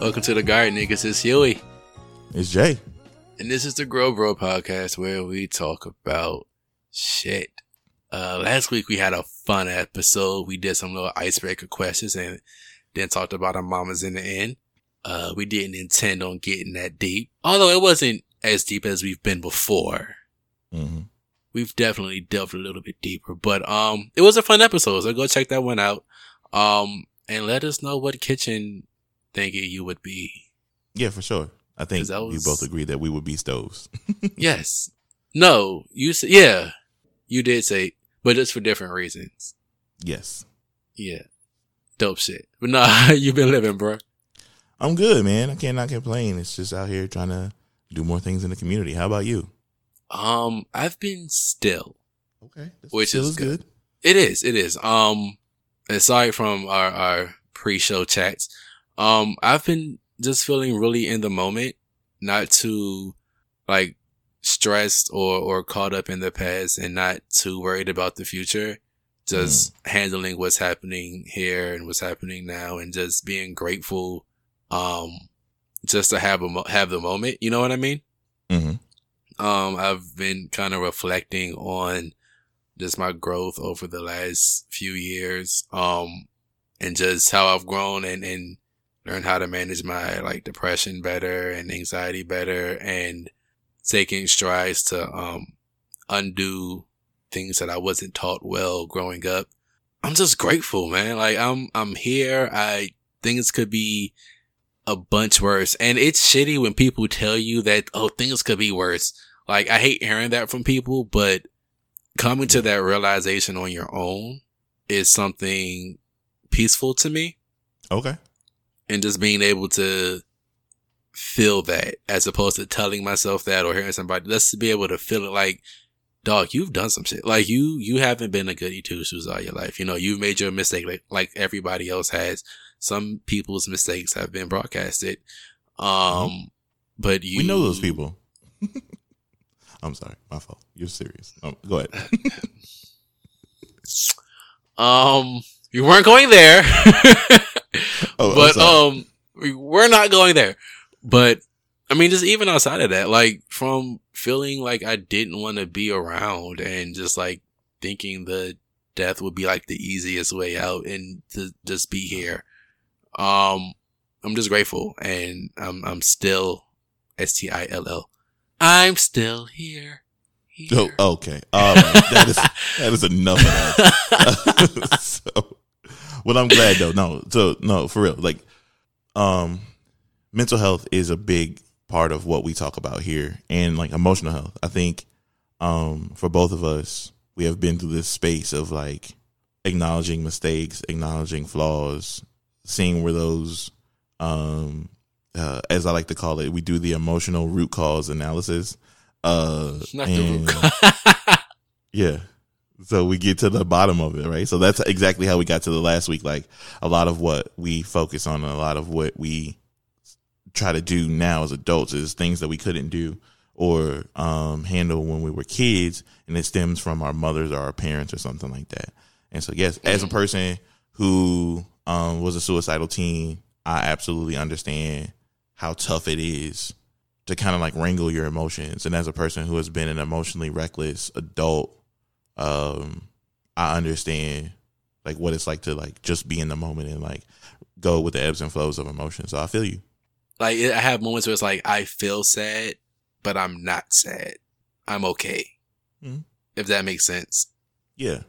Welcome to the Garden Niggas. It's Huey. It's Jay. And this is the Grow Bro podcast where we talk about shit. Uh, last week we had a fun episode. We did some little icebreaker questions and then talked about our mamas in the end. Uh, we didn't intend on getting that deep, although it wasn't as deep as we've been before. Mm-hmm. We've definitely delved a little bit deeper, but, um, it was a fun episode. So go check that one out. Um, and let us know what kitchen thingy you would be. Yeah, for sure. I think that we both agree that we would be stoves. yes. No, you said, yeah, you did say, but it's for different reasons. yes. Yeah. Dope shit. But nah, you been living, bro. I'm good, man. I cannot complain. It's just out here trying to do more things in the community. How about you? Um, I've been still. Okay. That's Which still is is good. It is, it is. Um, aside from our, our pre-show chats, um, I've been just feeling really in the moment, not too like stressed or, or caught up in the past and not too worried about the future. Just handling what's happening here and what's happening now and just being grateful, um, just to have a, mo- have the moment. You know what I mean? hmm um, I've been kind of reflecting on just my growth over the last few years, um, and just how I've grown and, and learned how to manage my like depression better and anxiety better and taking strides to, um, undo things that I wasn't taught well growing up. I'm just grateful, man. Like I'm, I'm here. I, things could be a bunch worse. And it's shitty when people tell you that, oh, things could be worse. Like, I hate hearing that from people, but coming to that realization on your own is something peaceful to me. Okay. And just being able to feel that as opposed to telling myself that or hearing somebody, let's be able to feel it like, dog, you've done some shit. Like you, you haven't been a goody two shoes all your life. You know, you've made your mistake like, like everybody else has. Some people's mistakes have been broadcasted. Um, but you We know those people. I'm sorry. My fault. You're serious. Um, go ahead. Um, we weren't going there, Oh, but um, we we're not going there. But I mean, just even outside of that, like from feeling like I didn't want to be around and just like thinking the death would be like the easiest way out and to just be here. Um, I'm just grateful and I'm, I'm still S T I L L. I'm still here. Oh, okay. Right. That is that is enough of that. so, well, I'm glad though. No, so no, for real. Like, um, mental health is a big part of what we talk about here, and like emotional health. I think, um, for both of us, we have been through this space of like acknowledging mistakes, acknowledging flaws, seeing where those, um, uh, as I like to call it, we do the emotional root cause analysis. Uh, Not the and- yeah. So we get to the bottom of it, right? So that's exactly how we got to the last week. Like a lot of what we focus on, and a lot of what we try to do now as adults is things that we couldn't do or um, handle when we were kids, and it stems from our mothers or our parents or something like that. And so, yes, as a person who um, was a suicidal teen, I absolutely understand how tough it is to kind of like wrangle your emotions. And as a person who has been an emotionally reckless adult, um, I understand like what it's like to like just be in the moment and like go with the ebbs and flows of emotion. So I feel you. Like I have moments where it's like I feel sad, but I'm not sad. I'm okay. Mhm. If that makes sense. Yeah.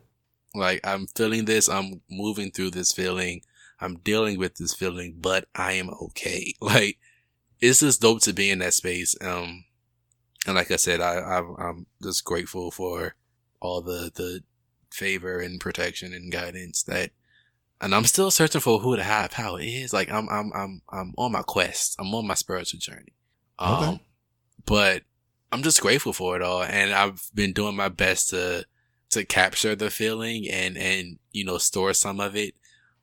Like I'm feeling this, I'm moving through this feeling, I'm dealing with this feeling, but I am okay. Like it's just dope to be in that space. Um, and like I said, I, I I'm just grateful for all the the favor and protection and guidance that. And I'm still searching for who the high power is. Like I'm, I'm, I'm, I'm on my quest. I'm on my spiritual journey. Um, Okay. but I'm just grateful for it all. And I've been doing my best to, to capture the feeling and, and, you know, store some of it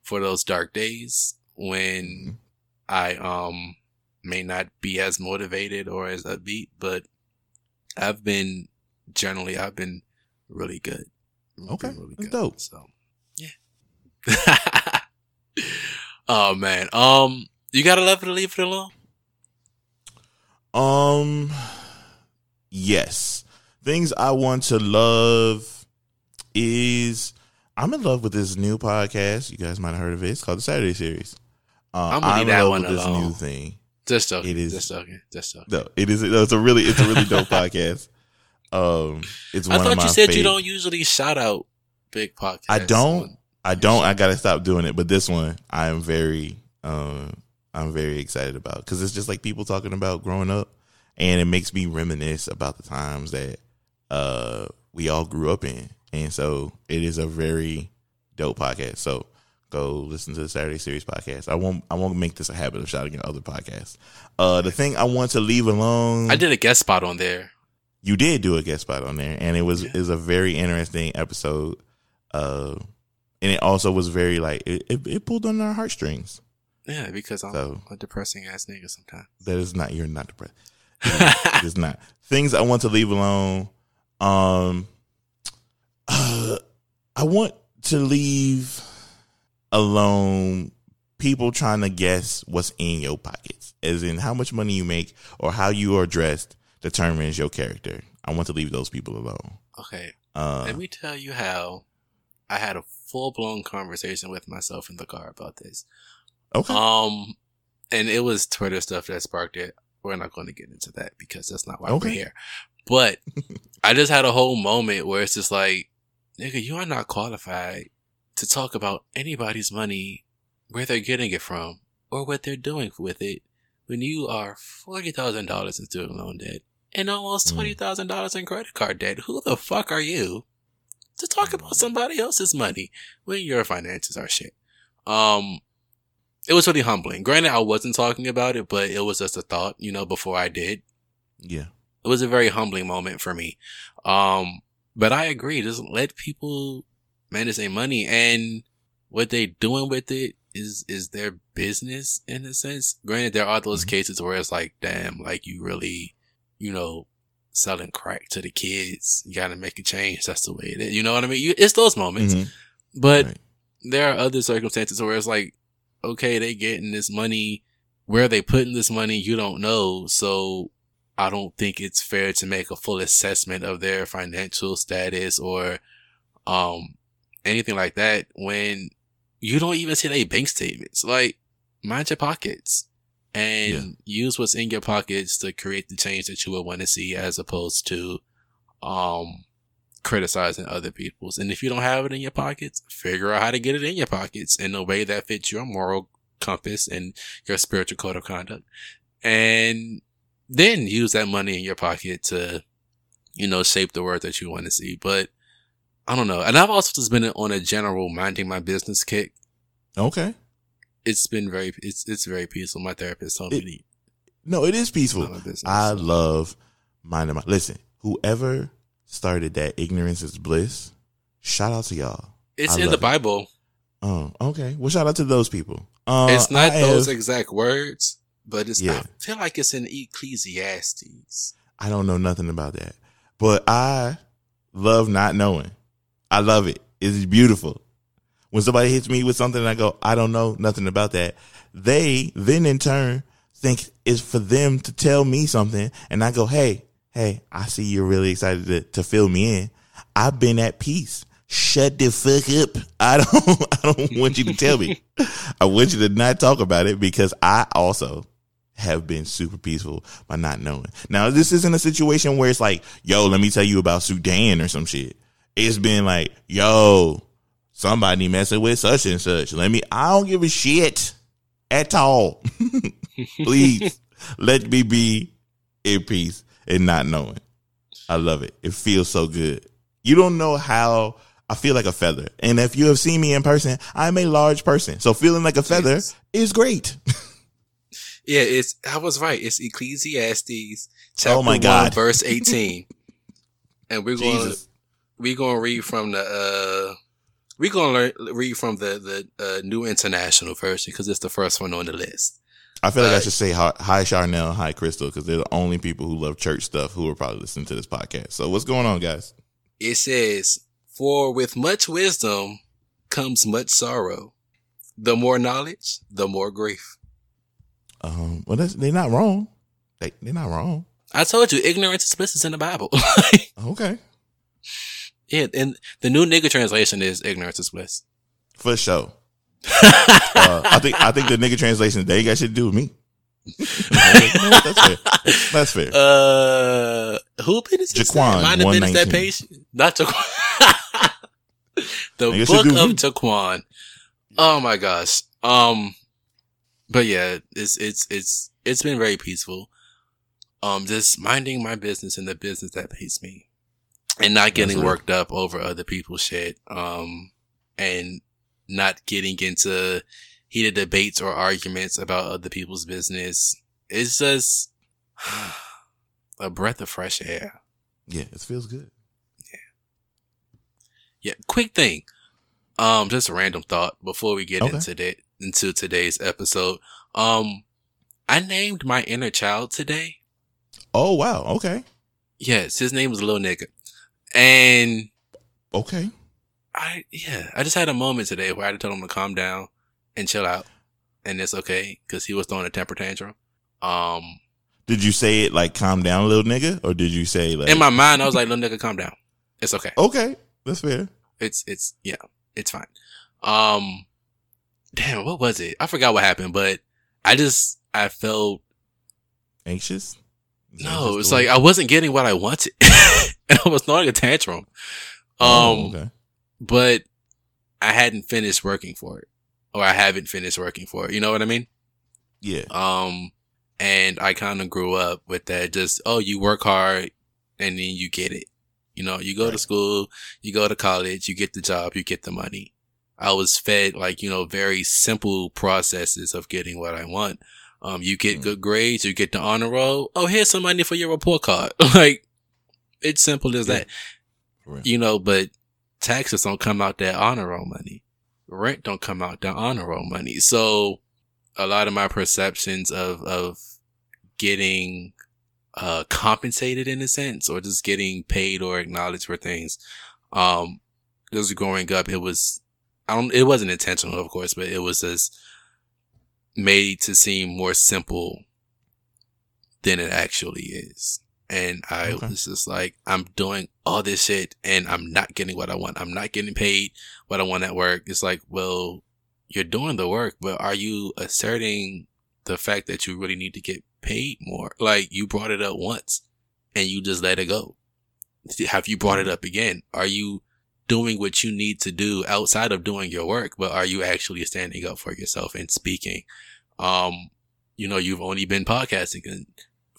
for those dark days when I, um, may not be as motivated or as upbeat, but I've been generally, I've been really good. I've Okay. been really That's good. dope. So, yeah. oh man. Um, You gotta love it to leave it alone. Um, yes. Things I want to love is I'm in love with this new podcast. You guys might have heard of it. It's called the Saturday Series. Uh, I'm gonna leave in that love one with this alone. new thing. Just joking. It is- Just joking. Just joking. No, it is. No, it's a really, it's a really dope podcast. Um, it's one I thought of my you said you don't usually shout out big podcasts. I don't. I don't. I gotta stop doing it. But this one, I am very, um, I'm very excited about because it's just like people talking about growing up, and it makes me reminisce about the times that uh we all grew up in, and so it is a very dope podcast. So go listen to the Saturday Series podcast. I won't. I won't make this a habit of shouting at other podcasts. Uh, the thing I want to leave alone. I did a guest spot on there. You did do a guest spot on there, and it was Yeah. is a very interesting episode. Uh, and it also was very like it, it, it pulled on our heartstrings. Yeah, because I'm So- a depressing ass nigga sometimes. That is not you're not depressed. it's not things I want to leave alone. Um, uh, I want to leave alone people trying to guess what's in your pockets, as in how much money you make or how you are dressed determines your character. I want to leave those people alone. okay, Uh, let me tell you how I had a full blown conversation with myself in the car about this. okay. Um, and it was Twitter stuff that sparked it. We're not going to get into that because that's not why Okay. we're here. But I just had a whole moment where it's just like, nigga, you are not qualified to talk about anybody's money, where they're getting it from, or what they're doing with it when you are $40,000 in student loan debt and almost Mm. $20,000 in credit card debt. Who the fuck are you to talk about somebody else's money when your finances are shit? Um, it was really humbling. Granted, I wasn't talking about it, but it was just a thought, you know, before I did. yeah. It was a very humbling moment for me. Um, but I agree. Just let people manage their money and what they doing with it is, is their business in a sense. Granted, there are those Mhm. cases where it's like, damn, like you really, you know, selling crack to the kids. You got to make a change. That's the way it is. You know what I mean? You, it's those moments. Mhm. But Right. there are other circumstances where it's like, okay, they getting this money. Where they putting this money, you don't know. So I don't think it's fair to make a full assessment of their financial status or, um, anything like that when you don't even see their bank statements. Like, mind your pockets and use what's in your pockets to create the change that you would want to see as opposed to, um, criticizing other people's. And if you don't have it in your pockets, figure out how to get it in your pockets in a way that fits your moral compass and your spiritual code of conduct. And then use that money in your pocket to, you know, shape the world that you want to see. But I don't know. And I've also just been on a general minding my business kick. Okay. It's been very, it's, it's very peaceful. My therapist told It- me No, it is peaceful. mind my business. I love minding my. Listen, whoever started that ignorance is bliss. Shout out to y'all. it's I in the it. Bible. Oh, okay. Well, shout out to those people. Uh, it's not I those have- exact words, but it's, Yeah. I feel like it's in Ecclesiastes. I don't know nothing about that, but I love not knowing. I love it. It's beautiful. When somebody hits me with something, and I go, I don't know nothing about that. They then in turn think it's for them to tell me something, and I go, Hey, hey, I see you're really excited to, to fill me in. I've been at peace. Shut the fuck up. I don't, I don't want you to tell me. I want you to not talk about it because I also have been super peaceful by not knowing. Now, this isn't a situation where it's like, yo, let me tell you about Sudan or some shit. It's been like, yo, somebody messing with such and such. Let me, I don't give a shit at all. Please let me be in peace and not knowing. I love it. It feels so good. You don't know how I feel like a feather. And if you have seen me in person, I'm a large person. So feeling like a feather is great. Yeah, it's I was right. It's Ecclesiastes chapter Oh my God. verse eighteen. and we're going to we're going to read from the uh we're going to read from the the uh, New International Version because it's the first one on the list. I feel like I should say hi, hi Charnel, hi Crystal, because they're the only people who love church stuff who are probably listening to this podcast. So what's going on, guys? It says, "For with much wisdom comes much sorrow. The more knowledge, the more grief." Um, well, that's, they're not wrong. They they're not wrong. I told you, ignorance is bliss is in the Bible. Okay, yeah, and the new nigga translation is ignorance is bliss. for sure. uh, I think I think the nigga translation they got shit to do with me. That's fair. That's fair. Uh, who business is Jaquan, the business that 119. page? Not Jaquan. the book of. Jaquan. Oh my gosh. Um, but yeah, it's it's it's it's been very peaceful. Um, just minding my business and the business that pays me, and not getting worked up over other people's shit. Um, and not getting into heated debates or arguments about other people's business. It's just a breath of fresh air. yeah, it feels good. Yeah. Yeah, quick thing. Um, just a random thought before we get Okay. into that into today's episode. Um, I named my inner child today. Oh wow. Okay. Yes, his name was Little Nigga, and Okay. I yeah, I just had a moment today where I had to tell him to calm down and chill out, and it's okay because he was throwing a temper tantrum. Um, Did you say it like calm down, little nigga, or did you say like in my mind, I was like, "Little nigga, calm down. It's okay. Okay, that's fair. It's it's yeah, it's fine." Um, damn, what was it? I forgot what happened, but I just I felt Anxious? Is no. It's like? I wasn't getting what I wanted, and I was throwing a tantrum. Um, Oh, okay. but I hadn't finished working for it, or I haven't finished working for it. You know what I mean? Yeah. Um, and I kind of grew up with that. Just oh, you work hard, and then you get it. You know, you go to school, you go to college, you get the job, you get the money. I was fed like you know very simple processes of getting what I want. Um, you get Mm. good grades, you get the honor roll. Oh, here's some money for your report card. like it's simple as Yeah. that. You know, but taxes don't come out that honor roll money. Rent don't come out that honor roll money. So a lot of my perceptions of, of getting, uh, compensated in a sense or just getting paid or acknowledged for things. Um, just growing up, it was, I don't, it wasn't intentional, of course, but it was just made to seem more simple than it actually is. And I Okay. was just like, I'm doing all this shit and I'm not getting what I want. I'm not getting paid what I want at work. It's like, well, you're doing the work, but are you asserting the fact that you really need to get paid more? Like you brought it up once and you just let it go. Have you brought it up again? Are you doing what you need to do outside of doing your work, but are you actually standing up for yourself and speaking? Um, you know, you've only been podcasting and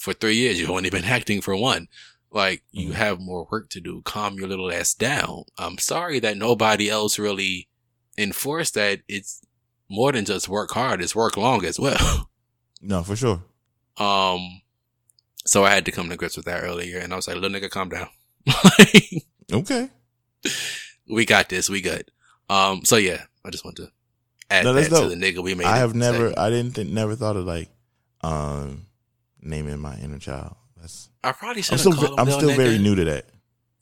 for three years. You've only been acting for one. Like you Mhm. have more work to do. Calm your little ass down. I'm sorry that nobody else really enforced that. It's more than just work hard. It's work long as well. No, for sure. Um, so I had to come to grips with that earlier, and I was like, "Little nigga, calm down. Okay. we got this. We good." Um, so yeah, I just want to add No, that that's to the nigga we made. I have never. I didn't, think, never thought of like, um, naming my inner child. That's. I probably I'm should still, ve- him I'm still very new to that.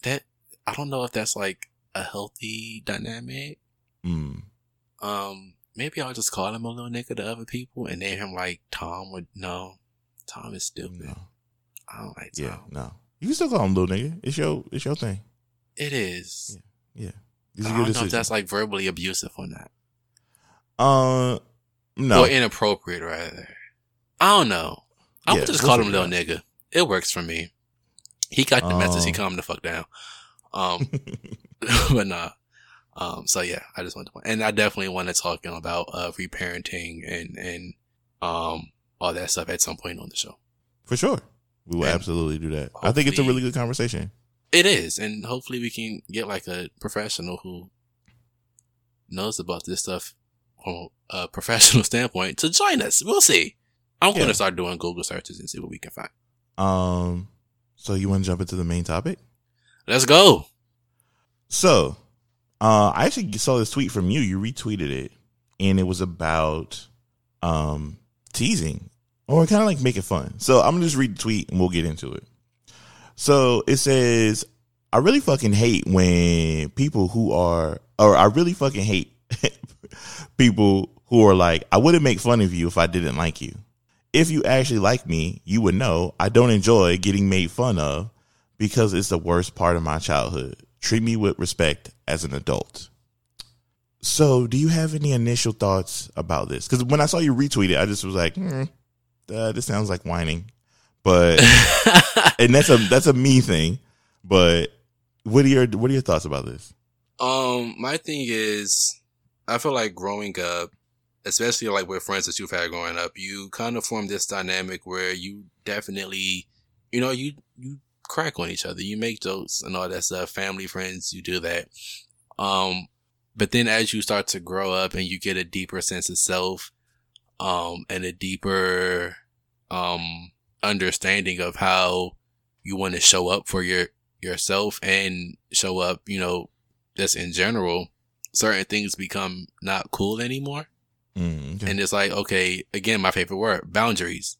That I don't know if that's like a healthy dynamic. Mm. Um, maybe I'll just call him a little nigga to other people and name him like Tom. Would no, Tom is stupid. No. I don't like Tom. Yeah. No. You can still call him little nigga. It's your, it's your thing. It is. Yeah. Yeah. I don't your know if that's like verbally abusive or not. Uh, no. Or inappropriate, rather. I don't know. I Yeah, would just call him little it nigga. It works for me. He got the message. He Um. calmed the fuck down. Um, but nah. Um, so yeah, I just want to, and I definitely want to talk you know, about uh reparenting and and um all that stuff at some point on the show. For sure. We will And absolutely do that. I think it's a really good conversation. It is, and hopefully we can get like a professional who knows about this stuff from a professional standpoint to join us. We'll see. I'm gonna start doing Google searches and see what we can find. Um, so you want to jump into the main topic? Let's go. So, uh, I actually saw this tweet from you. You retweeted it, and it was about um teasing or kind of like making fun. So I'm gonna just read the tweet and we'll get into it. So it says, "I really fucking hate when people who are, or I really fucking hate people who are like, I wouldn't make fun of you if I didn't like you. If you actually like me, you would know I don't enjoy getting made fun of because it's the worst part of my childhood. Treat me with respect as an adult. So, do you have any initial thoughts about this? Because when I saw you retweet it, I just was like, hmm, uh, "This sounds like whining," but and that's a that's a me thing. But what are your what are your thoughts about this? Um, my thing is, I feel like growing up, especially like with friends that you've had growing up, you kind of form this dynamic where you definitely, you know, you you crack on each other, you make jokes and all that stuff. Family, friends, you do that. Um, but then as you start to grow up and you get a deeper sense of self, um, and a deeper, um, understanding of how you want to show up for your, yourself and show up, you know, just in general, certain things become not cool anymore. Mm, okay. And it's like, okay, again, my favorite word, boundaries.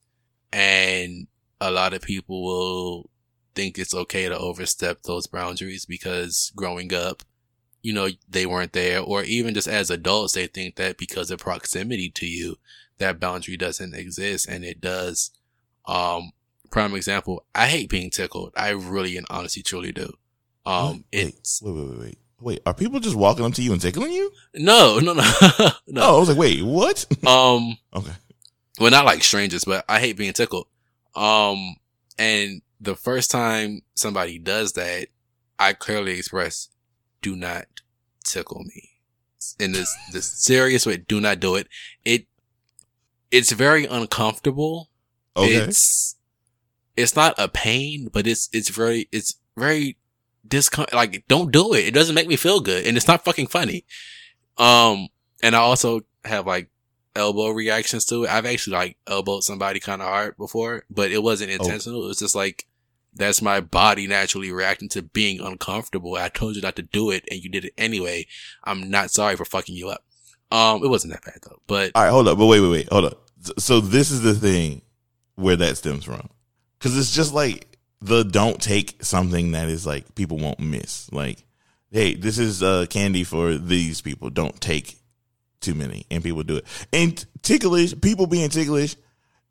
And a lot of people will think it's okay to overstep those boundaries because growing up, you know, they weren't there. Or even just as adults, they think that because of proximity to you, that boundary doesn't exist and it does. Um, prime example, I hate being tickled. I really and honestly truly do. Um, wait, it's, wait, wait, wait, wait. Wait, are people just walking up to you and tickling you? no, no, no, no. Oh, I was like, wait, what? Um, okay. well, not like strangers, but I hate being tickled. Um, and the first time somebody does that, I clearly express, do not tickle me. In this, this serious way, do not do it. It, it's very uncomfortable. Okay. It's, it's not a pain, but it's, it's very, it's very discom, like, don't do it. It doesn't make me feel good and it's not fucking funny. Um, and I also have like elbow reactions to it. I've actually like elbowed somebody kind of hard before, but it wasn't intentional. It was just like, that's my body naturally reacting to being uncomfortable. I told you not to do it and you did it anyway. I'm not sorry for fucking you up. Um, it wasn't that bad though, but All right, hold up. But wait, wait, wait. Hold up. So this is the thing where that stems from. Cause it's just like the don't take something that is like people won't miss. Like, hey, this is uh candy for these people. Don't take too many. And people do it. And ticklish, people being ticklish,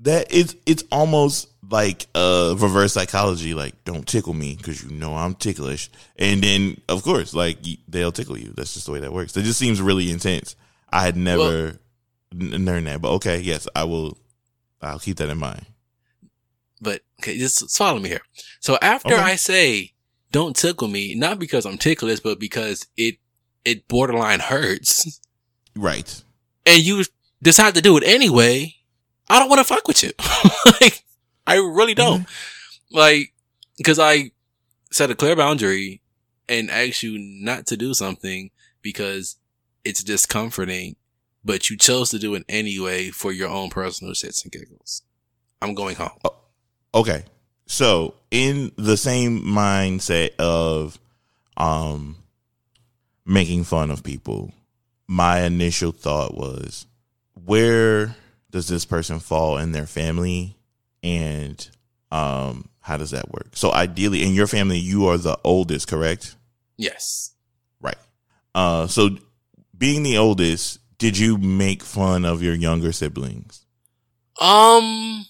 that it's it's almost like uh reverse psychology like don't tickle me because you know i'm ticklish and then of course like they'll tickle you that's just the way that works it just seems really intense i had never n- learned that but okay yes i will i'll keep that in mind but okay, just follow me here. So after Okay. I say don't tickle me, not because I'm ticklish, but because it it borderline hurts, right and you decide to do it anyway, I don't want to fuck with you. like I really mm-hmm. don't. Like because I set a clear boundary and ask you not to do something because it's discomforting, but you chose to do it anyway for your own personal shits and giggles. I'm going home. Oh, okay. So in the same mindset of um making fun of people my initial thought was where does this person fall in their family? And um how does that work? So ideally in your family you are the oldest correct? Yes. right. Uh so being the oldest did you make fun of your younger siblings? Um,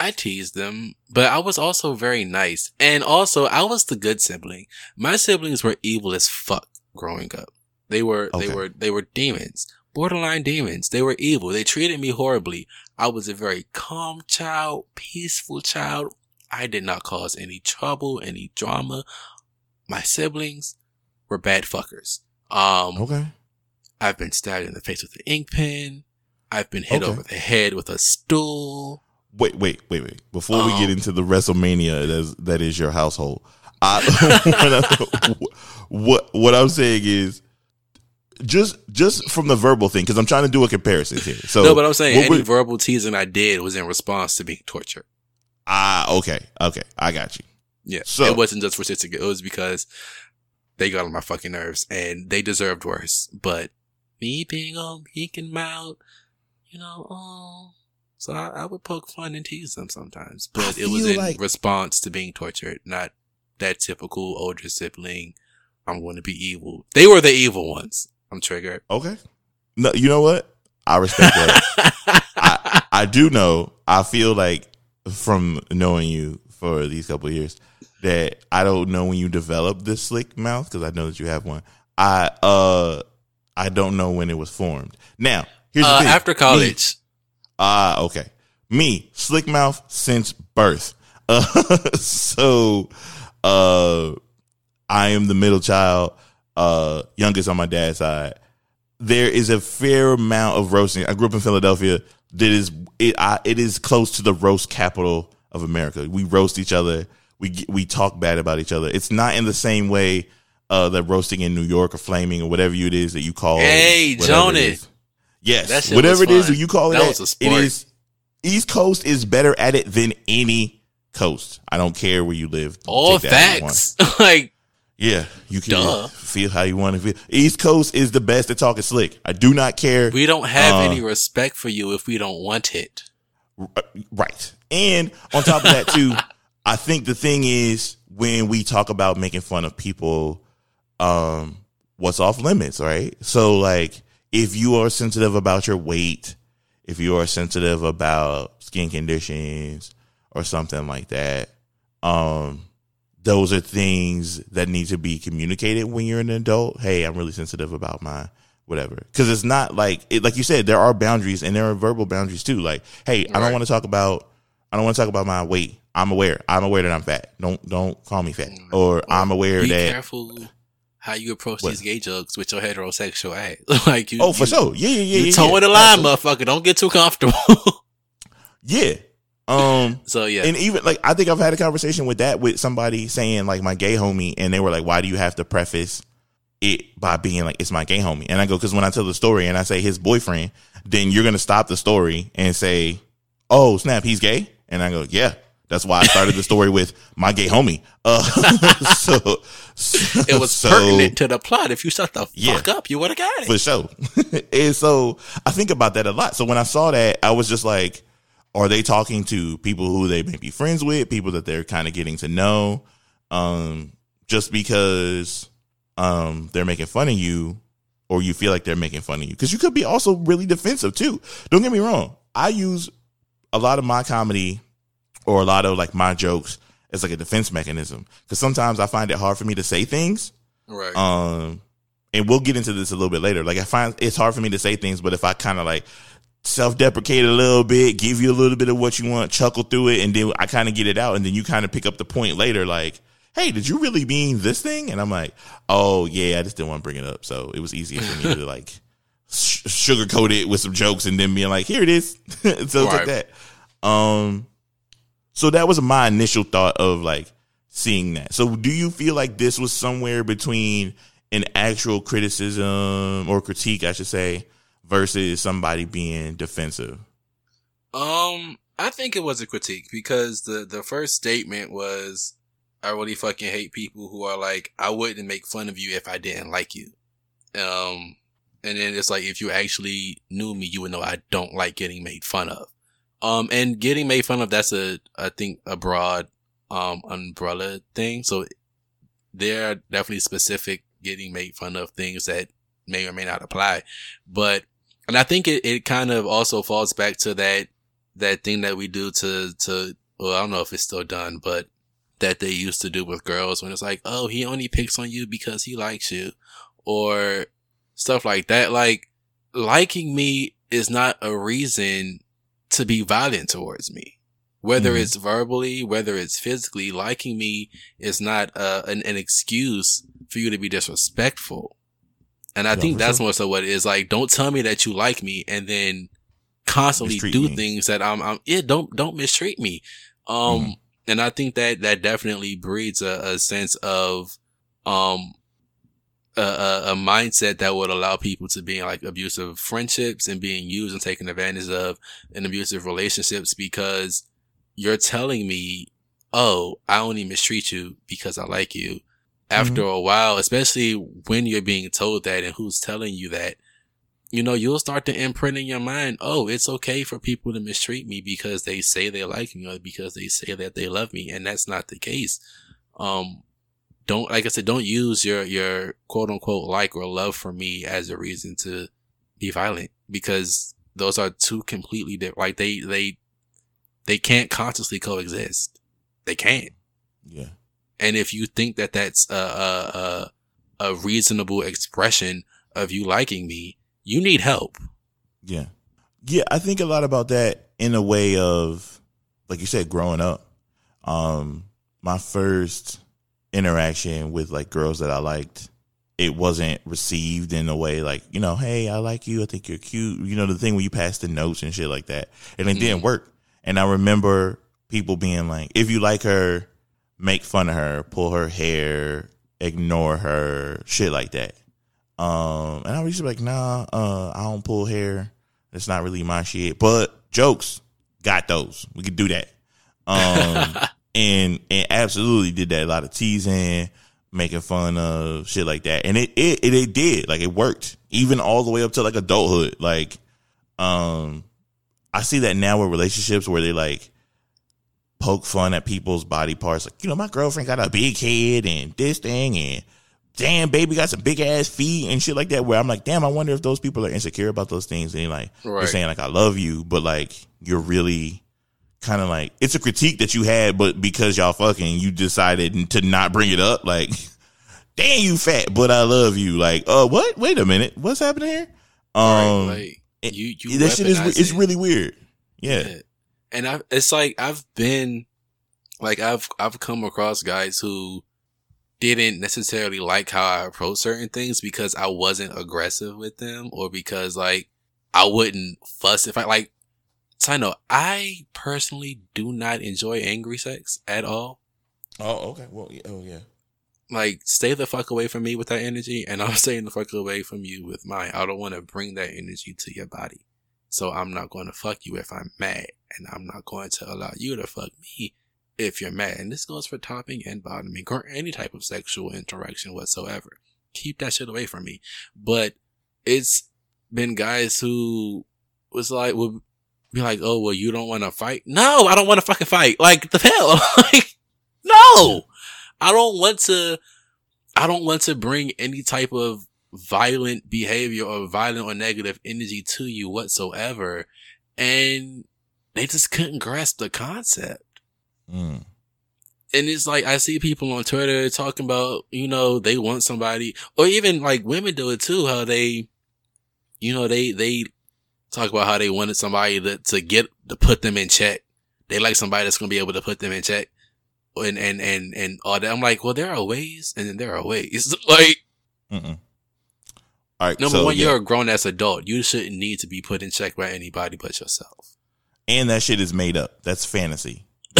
I teased them, but I was also very nice. And also, I was the good sibling. My siblings were evil as fuck growing up. They were, Okay. they were, they were demons. Borderline demons. They were evil. They treated me horribly. I was a very calm child, peaceful child. I did not cause any trouble, any drama. My siblings were bad fuckers. Um, okay I've been stabbed in the face with an ink pen. I've been hit Okay. over the head with a stool. Wait, wait, wait, wait. Before we Um, get into the WrestleMania that is, that is your household, I, what what I'm saying is just just from the verbal thing because I'm trying to do a comparison here. So no, but I'm saying any verbal teasing I did was in response to being tortured. ah, okay, okay, I got you. Yeah. So- it wasn't just for shits. It was because they got on my fucking nerves and they deserved worse. But me being all meek and mild, you know, oh. So I, I would poke fun and tease them sometimes. I But it was in like- response to being tortured, not that typical older sibling. I'm going to be evil. They were the evil ones. I'm triggered. Okay, no, you know what? I respect that. I I do know. I feel like from knowing you for these couple of years that I don't know when you develop this slick mouth because I know that you have one. I uh I don't know when it was formed. Now here's Uh, the thing. after college. Ah, okay. Me, slick mouth since birth. Uh, so, uh, I am the middle child, uh, youngest on my dad's side. There is a fair amount of roasting. I grew up in Philadelphia. That is it. I, it is close to the roast capital of America. We roast each other. We we talk bad about each other. It's not in the same way uh, that roasting in New York or flaming or whatever it is that you call. It. Hey, Jonas. Yes, whatever it is you call it, That at, was a sport. is. East Coast is better at it than any coast. I don't care where you live. All Take that if you want. facts. like, Yeah, you can Duh. feel how you want to feel. East Coast is the best at talking slick. I do not care. we don't have Uh, any respect for you if we don't want it. Uh, Right. And on top of that too, I think the thing is when we talk about making fun of people, um, what's off limits, right? So like if you are sensitive about your weight, if you are sensitive about skin conditions or something like that, um, those are things that need to be communicated when you're an adult. Hey, I'm really sensitive about my whatever. Cause it's not like it, like you said, there are boundaries and there are verbal boundaries too. Like, hey, I don't want to talk about, I don't want to talk about my weight. I'm aware. I'm aware that I'm fat. Don't, don't call me fat. Or I'm aware Be that, careful how you approach What? these gay jokes with your heterosexual act. like you, oh, for you, sure. Yeah, yeah, yeah. You yeah, towing yeah. the line, Absolutely. motherfucker. Don't get too comfortable. Yeah. Um, so yeah, And even like I think I've had a conversation with that with somebody saying like my gay homie, and they were like, "Why do you have to preface it by being like it's my gay homie?" And I go, "Because when I tell the story and I say his boyfriend, then you're gonna stop the story and say, oh snap, he's gay,' and I go, "Yeah." That's why I started the story with my gay homie. Uh, so, it was so- pertinent to the plot. If you shut the Yeah. fuck up, you would have got it. for sure. and so I think about that a lot. So when I saw that, I was just like, are they talking to people who they may be friends with, people that they're kind of getting to know? Um, just because um they're making fun of you or you feel like they're making fun of you. Because you could be also really defensive too. Don't get me wrong. I use a lot of my comedy or a lot of like my jokes as like a defense mechanism. Because sometimes I find it hard for me to say things right. um, and we'll get into this a little bit later. Like I find it's hard for me to say things, but if I kind of like self-deprecate a little bit, give you a little bit of what you want, chuckle through it, and then I kind of get it out, and then you kind of pick up the point later, like, "Hey, did you really mean this thing?" And I'm like, "Oh yeah, I just didn't want to bring it up." So it was easier for me to like sugarcoat it with some jokes, and then being like, "Here it is." so it's like that. Um, so that was my initial thought of like seeing that. So do you feel like this was somewhere between an actual criticism or critique, I should say, versus somebody being defensive? Um, I think it was a critique because the the first statement was, "I really fucking hate people who are like, I wouldn't make fun of you if I didn't like you." Um, and then it's like, if you actually knew me, you would know I don't like getting made fun of. Um, and getting made fun of that's a I think a broad um umbrella thing. So there are definitely specific getting made fun of things that may or may not apply, but and I think it, it kind of also falls back to that that thing that we do to to well I don't know if it's still done, but that they used to do with girls when it's like, oh, he only picks on you because he likes you, or stuff like that. Like liking me is not a reason to be violent towards me. Whether Mhm. it's verbally, whether it's physically, liking me is not uh, an, an excuse for you to be disrespectful. And I think that's sure. more so what it is. Like, don't tell me that you like me and then constantly Mistreat do me. things that I'm, I'm, yeah, don't, don't mistreat me. Um, Mm-hmm. and I think that that definitely breeds a, a sense of, um, a, a, a mindset that would allow people to be in like abusive friendships and being used and taken advantage of in abusive relationships because you're telling me, oh, I only mistreat you because I like you. After a while, especially when you're being told that and who's telling you that, you know, you'll start to imprint in your mind, oh, it's okay for people to mistreat me because they say they like me or because they say that they love me. And that's not the case. Um, don't, like I said, don't use your, your quote unquote like or love for me as a reason to be violent because those are two completely different. Like they they they can't consciously coexist. They can't. Yeah. And if you think that that's a a a, a reasonable expression of you liking me, you need help. Yeah. Yeah, I think a lot about that in a way of like you said growing up. Um my first interaction with like girls that I liked, it wasn't received in a way like, you know, hey, I like you, I think you're cute. You know, the thing when you pass the notes and shit like that. And it didn't work. And I remember people being like, if you like her, make fun of her, pull her hair, ignore her, shit like that. Um, and I was just like, nah, uh, I don't pull hair. It's not really my shit. But jokes, got those. We could do that. Um, and and absolutely did that. A lot of teasing, making fun of shit like that. And it it it, it did. Like it worked. Even all the way up to like adulthood. Like, um, I see that now with relationships where they like poke fun at people's body parts. Like, you know, my girlfriend got a big head and this thing and damn baby got some big ass feet and shit like that where I'm like, damn, I wonder if those people are insecure about those things and like they're saying like I love you, but like you're really kind of like it's a critique that you had, but because y'all fucking you decided to not bring it up, like damn you fat, but I love you. Like, uh what? Wait a minute. What's happening here? Um right? Like you you that shit is it's it. really weird. Yeah. Yeah. And I it's like I've been like I've I've come across guys who didn't necessarily like how I approach certain things because I wasn't aggressive with them or because like I wouldn't fuss if I like I know I personally do not enjoy angry sex at all. Oh, okay. Well, yeah, oh yeah. Like stay the fuck away from me with that energy and I'm staying the fuck away from you with mine. I don't want to bring that energy to your body. So I'm not going to fuck you if I'm mad and I'm not going to allow you to fuck me if you're mad. And this goes for topping and bottoming or any type of sexual interaction whatsoever. Keep that shit away from me. But it's been guys who was like, would be like, oh, well, you don't want to fight? No, I don't want to fucking fight. Like the hell? like, no, I don't want to, I don't want to bring any type of violent behavior or violent or negative energy to you whatsoever. And they just couldn't grasp the concept. Mm. And it's like, I see people on Twitter talking about, you know, they want somebody, or even like women do it too, how they, you know, they, they talk about how they wanted somebody to, to get, to put them in check. They like somebody that's going to be able to put them in check. And, and, and, and all that. I'm like, well, there are ways and then there are ways. Like, Mm-mm. All right. number so, one, yeah. you're a grown ass adult. You shouldn't need to be put in check by anybody but yourself. and that shit is made up. That's fantasy.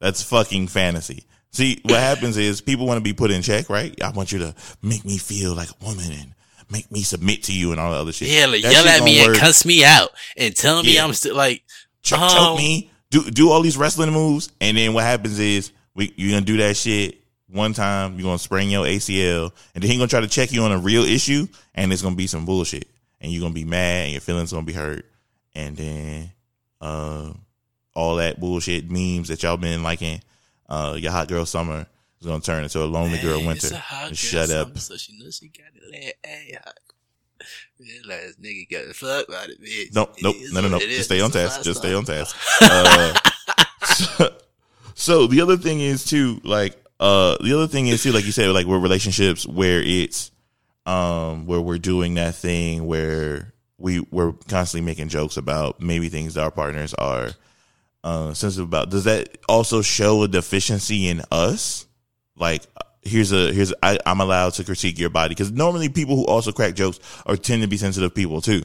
That's fucking fantasy. See, what happens is people want to be put in check, right? I want you to make me feel like a woman and make me submit to you and all the other shit. yeah, like, That yell at me gonna and cuss me out and tell me Yeah. I'm still like, choke, Um, choke me, do do all these wrestling moves, and then what happens is we you're gonna do that shit one time, you're gonna sprain your ACL, and then he gonna try to check you on a real issue, and it's gonna be some bullshit, and you're gonna be mad, and your feelings gonna be hurt, and then uh, all that bullshit memes that y'all been liking, uh, your hot girl summer is gonna turn into a lonely girl winter. it's a hot girl Shut up. So she knows she got it. Like, hey, ass nigga got the fuck out of it. Nope, It nope, no, no, no. Just stay on task. Just stay on task. Uh, so, so the other thing is too, like, uh, the other thing is too, like you said, like with relationships where it's, um, where we're doing that thing where we we're constantly making jokes about maybe things that our partners are, uh, sensitive about. Does that also show a deficiency in us? Like, here's a here's I, I'm allowed to critique your body because normally people who also crack jokes are tend to be sensitive people too.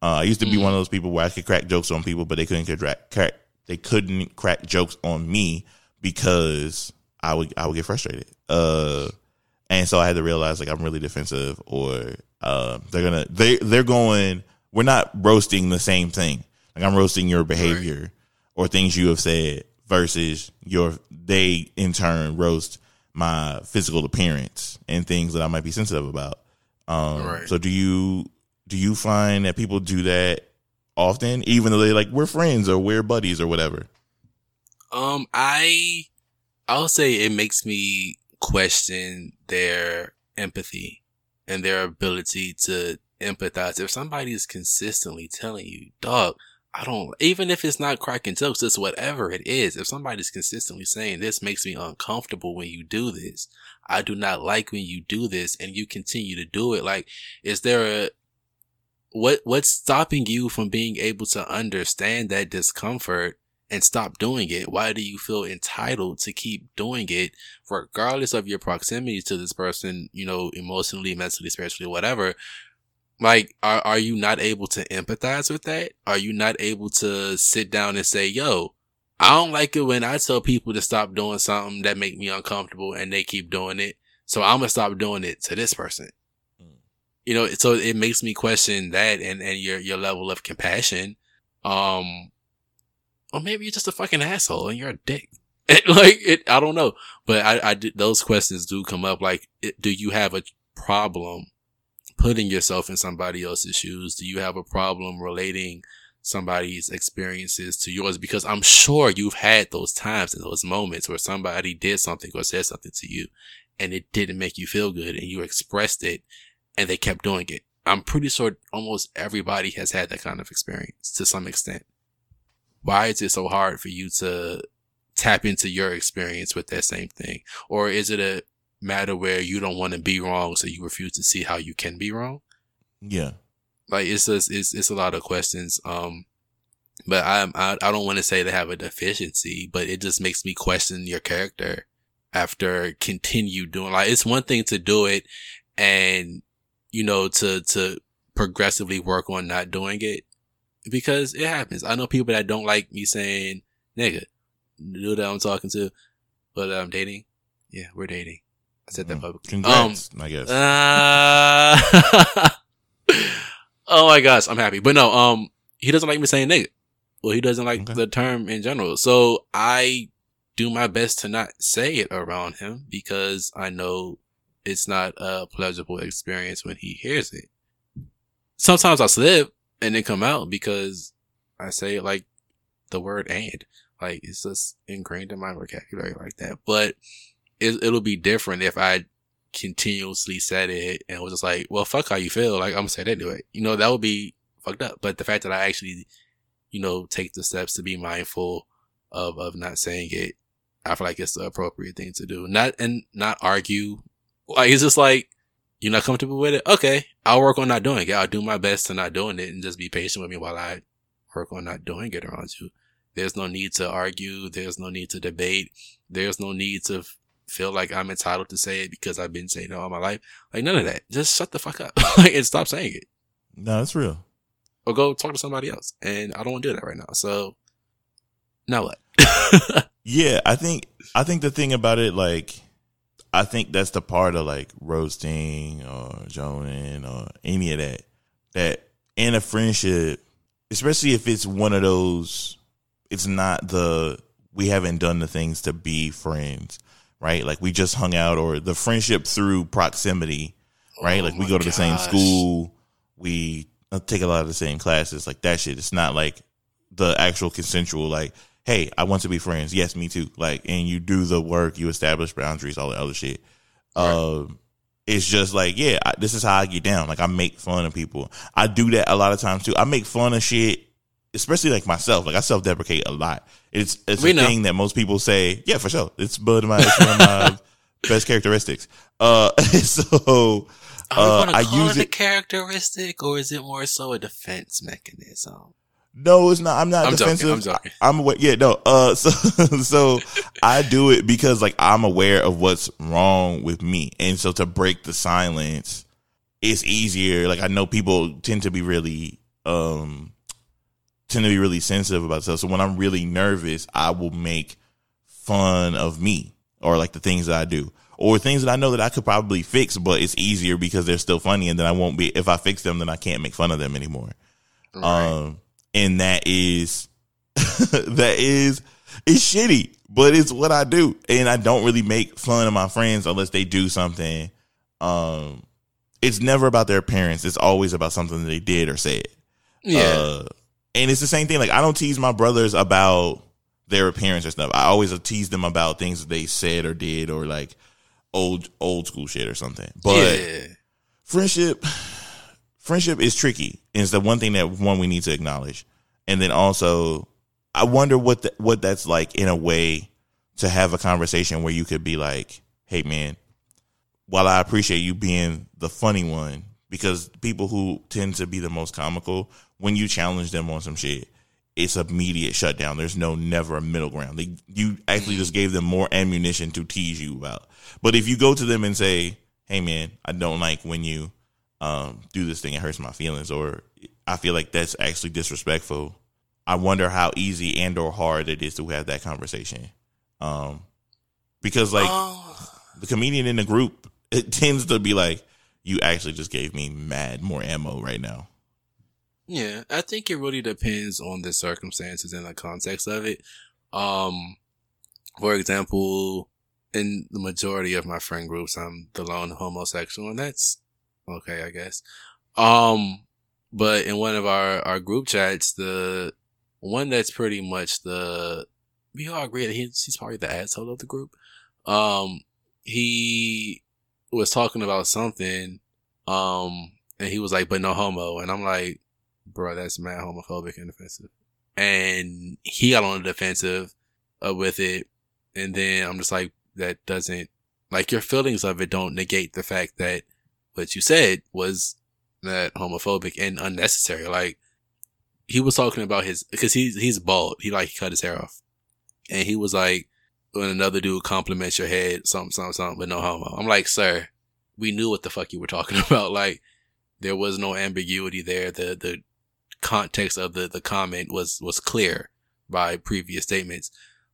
Uh, I used to be one of those people where I could crack jokes on people, but they couldn't crack, crack they couldn't crack jokes on me because I would I would get frustrated. Uh, and so I had to realize like I'm really defensive, or uh, they're gonna they they're going. We're not roasting the same thing. Like I'm roasting your behavior or things you have said versus your they in turn roast my physical appearance and things that I might be sensitive about. Um, Right. So do you do you find that people do that often, even though they like we're friends or we're buddies or whatever? Um, I, I'll say it makes me question their empathy and their ability to empathize. If somebody is consistently telling you, dog, I don't, even if it's not cracking jokes, it's whatever it is. If somebody's consistently saying this makes me uncomfortable when you do this, I do not like when you do this and you continue to do it. Like, is there a, what, what's stopping you from being able to understand that discomfort and stop doing it? Why do you feel entitled to keep doing it regardless of your proximity to this person, you know, emotionally, mentally, spiritually, whatever? Like, are, are you not able to empathize with that? Are you not able to sit down and say, yo, I don't like it when I tell people to stop doing something that make me uncomfortable and they keep doing it. So I'm gonna stop doing it to this person. Mm. You know, so it makes me question that and, and your, your level of compassion. Um, or maybe you're just a fucking asshole and you're a dick. like it, I don't know, but I, I did, those questions do come up. Like, it, do you have a problem putting yourself in somebody else's shoes? Do you have a problem relating somebody's experiences to yours? Because I'm sure you've had those times and those moments where somebody did something or said something to you and it didn't make you feel good and you expressed it and they kept doing it. I'm pretty sure almost everybody has had that kind of experience to some extent. Why is it so hard for you to tap into your experience with that same thing? Or is it a matter where you don't want to be wrong, so you refuse to see how you can be wrong. Yeah, like it's just it's it's a lot of questions. Um, but I I, I don't want to say they have a deficiency, but it just makes me question your character after continue doing like it's one thing to do it and you know to to progressively work on not doing it because it happens. I know people that don't like me saying nigga, the that I'm talking to, but I'm dating. Yeah, we're dating. I said that mm. publicly. Congrats, um, I guess. Uh, oh my gosh, I'm happy. But no, um, he doesn't like me saying nigga. Well, he doesn't like okay. the term in general. So I do my best to not say it around him because I know it's not a pleasurable experience when he hears it. Sometimes I slip and then come out because I say it like the word and. Like it's just ingrained in my vocabulary like that. But it, it'll be different if I continuously said it and was just like, well, fuck how you feel. Like, I'm gonna say it anyway. You know, that would be fucked up. But the fact that I actually, you know, take the steps to be mindful of, of not saying it, I feel like it's the appropriate thing to do. Not, and not argue. Like, it's just like, you're not comfortable with it? Okay. I'll work on not doing it. I'll do my best to not doing it and just be patient with me while I work on not doing it around you. There's no need to argue. There's no need to debate. There's no need to feel like I'm entitled to say it because I've been saying it all my life. Like none of that. Just shut the fuck up like, and stop saying it. No, that's real. Or go talk to somebody else. And I don't want to do that right now. So now what? yeah, I think I think the thing about it, like I think that's the part of like roasting or joning or any of that. That in a friendship, especially if it's one of those, it's not the we haven't done the things to be friends right? Like we just hung out or the friendship through proximity, right? Oh like we go to the same school, we uh, take a lot of the same classes, like that shit. It's not like the actual consensual, like, hey, I want to be friends. Yes, me too. Like, and you do the work, you establish boundaries, all the other shit. Right. Um, it's just like, yeah, I, this is how I get down. Like, I make fun of people. I do that a lot of times too. I make fun of shit especially like myself, like I self deprecate a lot. It's it's we a know. thing that most people say, yeah, for sure. It's one of my, it's one of my best characteristics. Uh, so uh, I use it a characteristic, or is it more so a defense mechanism? No, it's not. I'm not I'm defensive. Joking, I'm sorry. I'm aware. Yeah, no. Uh, so so I do it because like I'm aware of what's wrong with me, and so to break the silence, it's easier. Like I know people tend to be really um tend to be really sensitive about stuff. So when I'm really nervous, I will make fun of me or like the things that I do or things that I know that I could probably fix, but it's easier because they're still funny. And then I won't be, if I fix them, then I can't make fun of them anymore. Right. Um, and that is, that is, it's shitty, but it's what I do. And I don't really make fun of my friends unless they do something. Um, it's never about their appearance. It's always about something that they did or said. Yeah. Uh, and it's the same thing. Like I don't tease my brothers about their appearance or stuff. I always tease them about things they said or did or like old old school shit or something. But yeah. friendship friendship is tricky. And it's the one thing that one we need to acknowledge. And then also, I wonder what the, what that's like in a way to have a conversation where you could be like, "Hey, man, while I appreciate you being the funny one, because people who tend to be the most comical, when you challenge them on some shit, it's immediate shutdown. There's no never a middle ground. They, you actually just gave them more ammunition to tease you about. But if you go to them and say, "Hey, man, I don't like when you um, do this thing. It hurts my feelings," or I feel like that's actually disrespectful. I wonder how easy and or hard it is to have that conversation. Um, because like Oh. the comedian in the group, it tends to be like, you actually just gave me mad more ammo right now. Yeah, I think it really depends on the circumstances and the context of it. Um, for example, in the majority of my friend groups, I'm the lone homosexual, and that's okay, I guess. Um, but in one of our, our group chats, the one that's pretty much the, we all agree that he's, he's probably the asshole of the group. Um, he was talking about something, um, and he was like, but no homo. And I'm like, bro, that's mad homophobic and offensive. And he got on the defensive uh, with it. And then I'm just like, that doesn't, like your feelings of it don't negate the fact that what you said was that homophobic and unnecessary. Like he was talking about his, cause he's, he's bald. He like, cut his hair off. And he was like, when another dude compliments your head, something, something, something, but no homo. I'm like, sir, we knew what the fuck you were talking about. Like, there was no ambiguity there. The the context of the the comment was was clear by previous statements.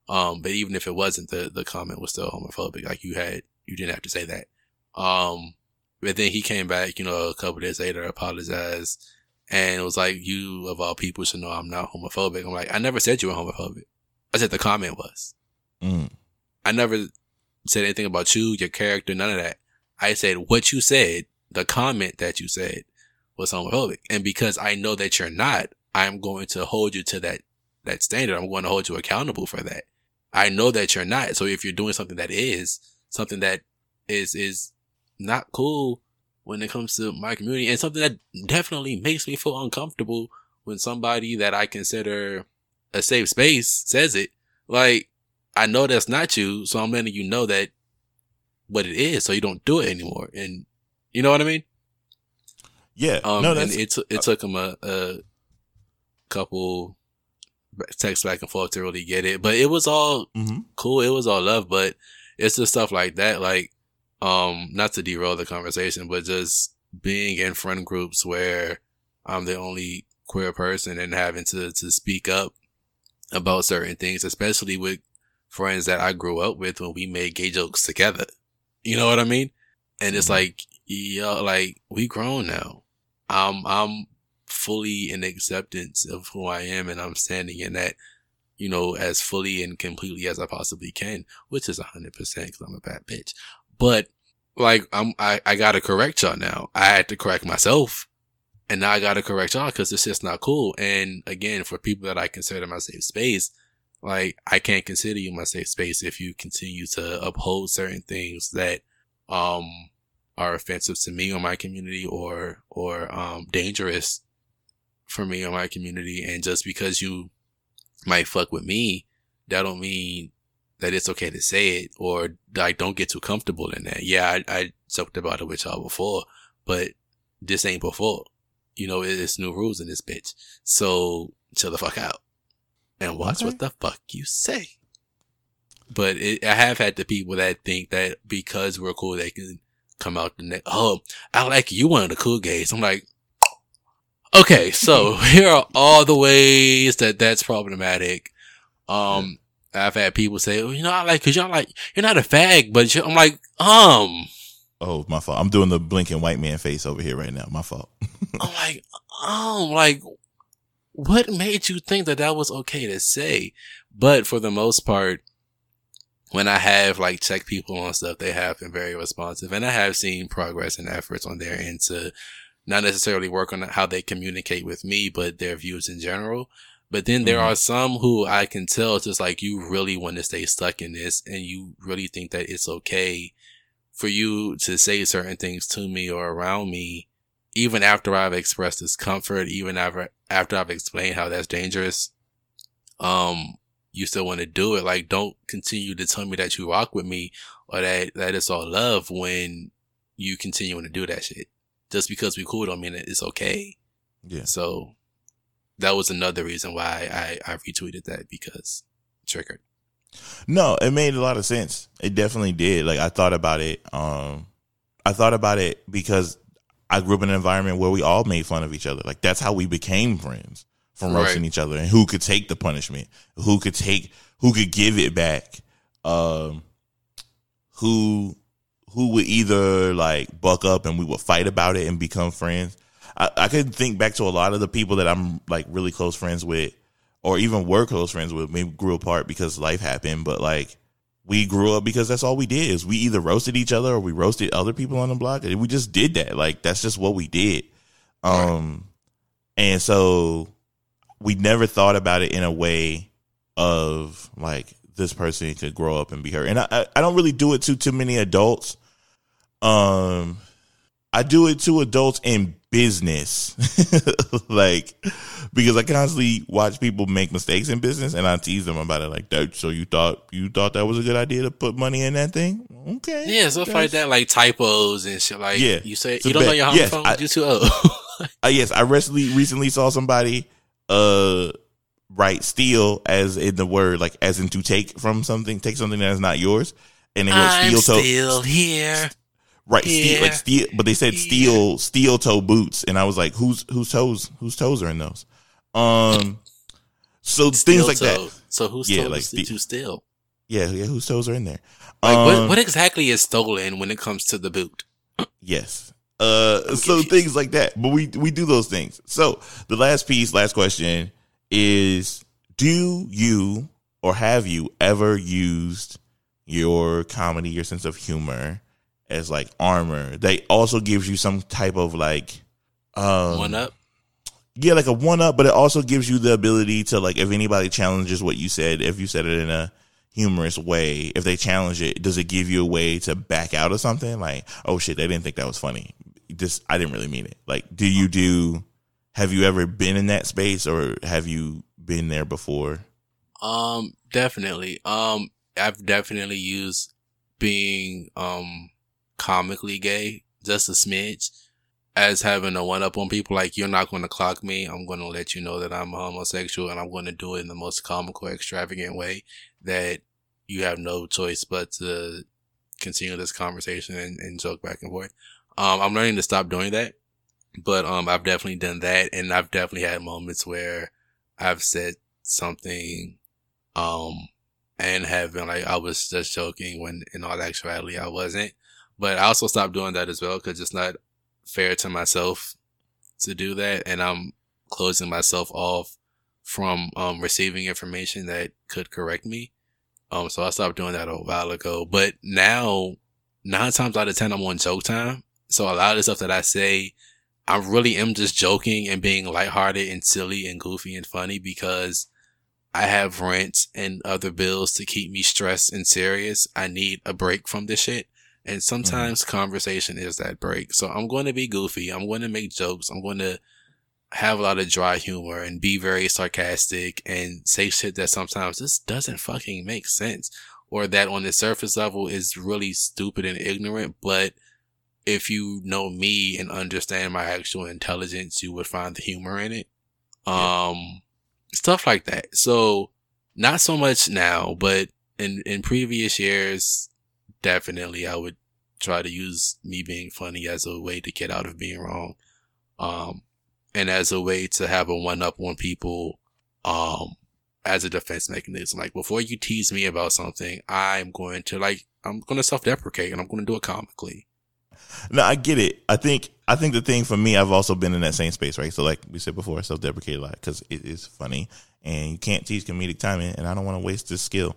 Um, but even if it wasn't, the the comment was still homophobic. Like you had, you didn't have to say that. Um, but then he came back, you know, a couple days later, apologized, and it was like, you of all people should know I'm not homophobic. I'm like, I never said you were homophobic. I said the comment was. Mm. I never said anything about you, your character, none of that. I said what you said, the comment that you said was homophobic. And because I know that you're not, I'm going to hold you to that, that standard. I'm going to hold you accountable for that. I know that you're not. So if you're doing something that is something that is, is not cool when it comes to my community and something that definitely makes me feel uncomfortable when somebody that I consider a safe space says it, like, I know that's not you, so I'm letting you know that what it is, so you don't do it anymore. And you know what I mean? Yeah. Um, no, and it, t- it took him a, a couple texts back and forth to really get it, but it was all mhm. cool. It was all love, but it's just stuff like that. Like, um, not to derail the conversation, but just being in friend groups where I'm the only queer person and having to, to speak up about certain things, especially with friends that I grew up with when we made gay jokes together. You know what I mean? And it's Mhm. like, yeah, like we grown now. I'm, I'm fully in acceptance of who I am and I'm standing in that, you know, as fully and completely as I possibly can, which is a hundred percent because I'm a bad bitch. But like, I'm, I, I gotta correct y'all now. I had to correct myself and now I gotta correct y'all because it's just not cool. And again, for people that I consider my safe space, like I can't consider you my safe space if you continue to uphold certain things that, um, are offensive to me or my community or, or, um, dangerous for me or my community. And just because you might fuck with me, that don't mean that it's okay to say it or like don't get too comfortable in that. Yeah, I, I joked about it with y'all before, but this ain't before. You know, it's new rules in this bitch. So chill the fuck out and watch Okay. what the fuck you say. But it, I have had the people that think that because we're cool, they can come out the next. Oh, I like you, one of the cool gays. I'm like, okay, so here are all the ways that that's problematic. Um, I've had people say, oh, you know, I like, cause you're like, you're not a fag, but I'm like, um, Oh, my fault. I'm doing the blinking white man face over here right now. My fault. I'm like, um, like, what made you think that that was okay to say? But for the most part, when I have like checked people on stuff, they have been very responsive and I have seen progress and efforts on their end to not necessarily work on how they communicate with me, but their views in general. But then there Mhm. are some who I can tell it's just like you really want to stay stuck in this and you really think that it's okay for you to say certain things to me or around me even after I've expressed discomfort, even after after I've explained how that's dangerous, um, you still want to do it. Like, don't continue to tell me that you rock with me or that that it's all love when you continue to do that shit. Just because we cool don't mean it's okay. Yeah. So that was another reason why I I retweeted that because triggered. No, it made a lot of sense. It definitely did. Like I thought about it. Um, I thought about it because I grew up in an environment where we all made fun of each other. Like that's how we became friends from Right. roasting each other and who could take the punishment, who could take, who could give it back, um, who, who would either like buck up and we would fight about it and become friends. I, I could think back to a lot of the people that I'm like really close friends with or even were close friends with. Maybe grew apart because life happened, but like we grew up because that's all we did is we either roasted each other or we roasted other people on the block. And we just did that. Like that's just what we did. Um, and so we never thought about it in a way of like this person could grow up and be her. And I, I- don't really do it to too many adults. Um, I do it to adults in business, like because I constantly watch people make mistakes in business, and I tease them about it. Like, that, so you thought you thought that was a good idea to put money in that thing? Okay, Yeah, stuff like that, like typos and shit. Like, Yeah. you say you don't know your home yes, phone, I- you too old. Uh, yes, I recently recently saw somebody uh right steal as in the word like as in to take from something, take something that is not yours, and they wrote I'm steel toe still here. right steel like here. steel, but they said Here. steel steel toe boots, and I was like, whose whose toes whose toes are in those? Um, so things Steel like toe. that. So who's Yeah, told like ste- to steal? Yeah, yeah, whose toes are in there? Like, Um, what, what exactly is stolen when it comes to the boot? Yes. Uh, so things like that, but we we do those things. So the last piece, last question is: Do you or have you ever used your comedy, your sense of humor, as like armor? That also gives you some type of like um, One up. yeah, like a one up, but it also gives you the ability to like if anybody challenges what you said, if you said it in a humorous way, if they challenge it, does it give you a way to back out of something? Like, oh shit, they didn't think that was funny. Just I didn't really mean it. Like, do you do have you ever been in that space or have you been there before? Um, definitely. Um, I've definitely used being um comically gay just a smidge as having a one up on people. Like you're not going to clock me. I'm going to let you know that I'm homosexual, and I'm going to do it in the most comical, extravagant way that you have no choice but to continue this conversation and, and joke back and forth. Um, I'm learning to stop doing that, but um, I've definitely done that, and I've definitely had moments where I've said something um, and have been like, I was just joking when in all actuality I wasn't. But I also stopped doing that as well because it's not fair to myself to do that. And I'm closing myself off from, um, receiving information that could correct me. Um, so I stopped doing that a while ago, but now nine times out of 10, I'm on joke time. So a lot of the stuff that I say, I really am just joking and being lighthearted and silly and goofy and funny because I have rent and other bills to keep me stressed and serious. I need a break from this shit. And mm-hmm. sometimes conversation is that break. So I'm going to be goofy. I'm going to make jokes. I'm going to have a lot of dry humor and be very sarcastic and say shit that sometimes just doesn't fucking make sense or that on the surface level is really stupid and ignorant. But if you know me and understand my actual intelligence, you would find the humor in it. Um, stuff like that. So not so much now, but in, in previous years, definitely I would try to use me being funny as a way to get out of being wrong. Um, and as a way to have a one up on people, um, as a defense mechanism. Like before you tease me about something, I'm going to like, I'm going to self deprecate and I'm going to do it comically. No, I get it. I think I think the thing for me, I've also been in that same space, right? So, like we said before, I self deprecate a lot because it is funny, and you can't teach comedic timing, and I don't want to waste this skill.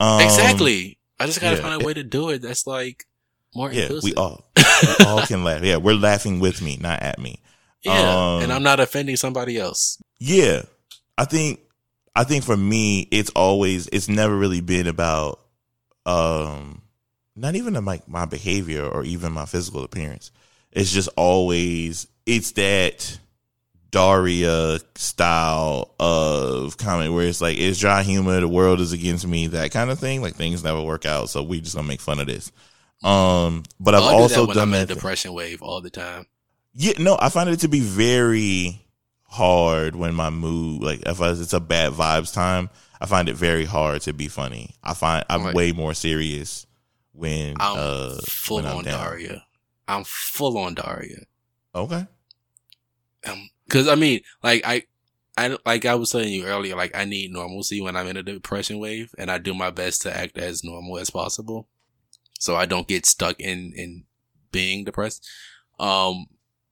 Um, exactly. I just got to yeah. find a way to do it that's like more Yeah, inclusive. we all we all can laugh. Yeah, we're laughing with me, not at me. yeah. um, and I'm not offending somebody else. Yeah, I think I think for me, it's always it's never really been about um not even like my behavior or even my physical appearance. it's just always it's that Daria style of comment where it's like it's dry humor, the world is against me, that kind of thing. Like things never work out, so we just gonna make fun of this. Um, but I've I'll do also that when done I'm in a that. depression wave all the time. Yeah, no, I find it to be very hard when my mood, like if I, it's a bad vibes time, I find it very hard to be funny. I find I'm way more serious when I'm uh full when I'm on. Daria. I'm full on Daria. Okay. Um, cause I mean, like I, I like I was telling you earlier, like I need normalcy when I'm in a depression wave, and I do my best to act as normal as possible, so I don't get stuck in in being depressed. Um,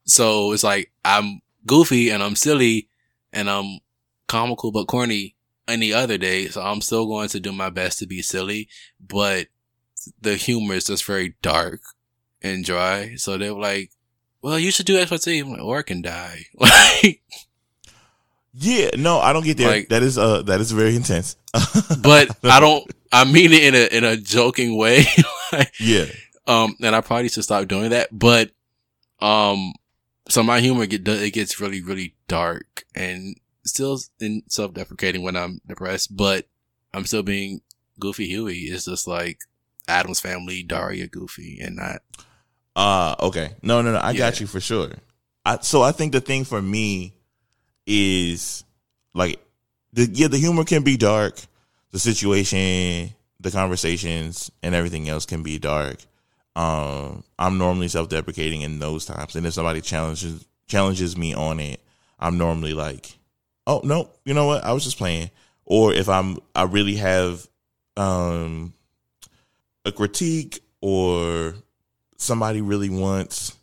so it's like I'm goofy and I'm silly and I'm comical but corny any other day, so I'm still going to do my best to be silly, but the humor is just very dark and dry. So they're like, well, you should do XYZ, I'm like, or I can die. Like, Yeah, no, I don't get there. Like- that is uh that is very intense. but I don't, I mean it in a, in a joking way. like, yeah. um, and I probably should stop doing that. But, um, so my humor get, it gets really, really dark and still in self-deprecating when I'm depressed, but I'm still being goofy Huey. It's just like Addams Family, Daria goofy and not, Uh okay. No, no, no. I got you for sure. I so I think the thing for me is like the yeah, the humor can be dark. The situation, the conversations, and everything else can be dark. Um, I'm normally self deprecating in those times. And if somebody challenges challenges me on it, I'm normally like, Oh no, you know what? I was just playing. Or if I'm I really have um a critique or somebody really wants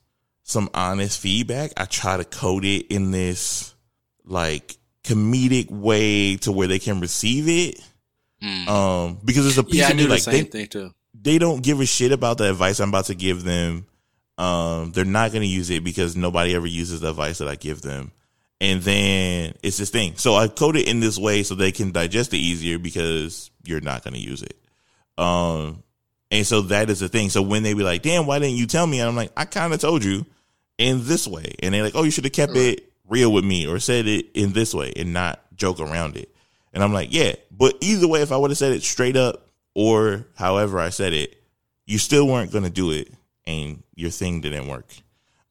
some honest feedback, I try to code it in this like comedic way to where they can receive it. mm. Um, because it's a piece yeah, of me like same they, they don't give a shit about the advice I'm about to give them. Um, they're not going to use it because nobody ever uses the advice that I give them. And then it's this thing. So I code it in this way so they can digest it easier because you're not going to use it. Um, and so that is the thing. So when they be like, damn, why didn't you tell me? And I'm like, I kind of told you in this way. And they're like, oh, you should have kept Right. it real with me or said it in this way and not joke around it. And I'm like, yeah, but either way, if I would have said it straight up or however I said it, you still weren't going to do it and your thing didn't work.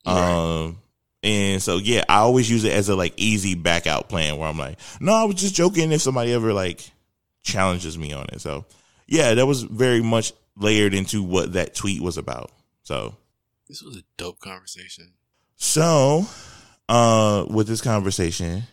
Right. Um, and so, yeah, I always use it as a like easy back out plan where I'm like, no, I was just joking if somebody ever like challenges me on it. So yeah, that was very much layered into what that tweet was about. So, This was a dope conversation. so, uh, with this conversation,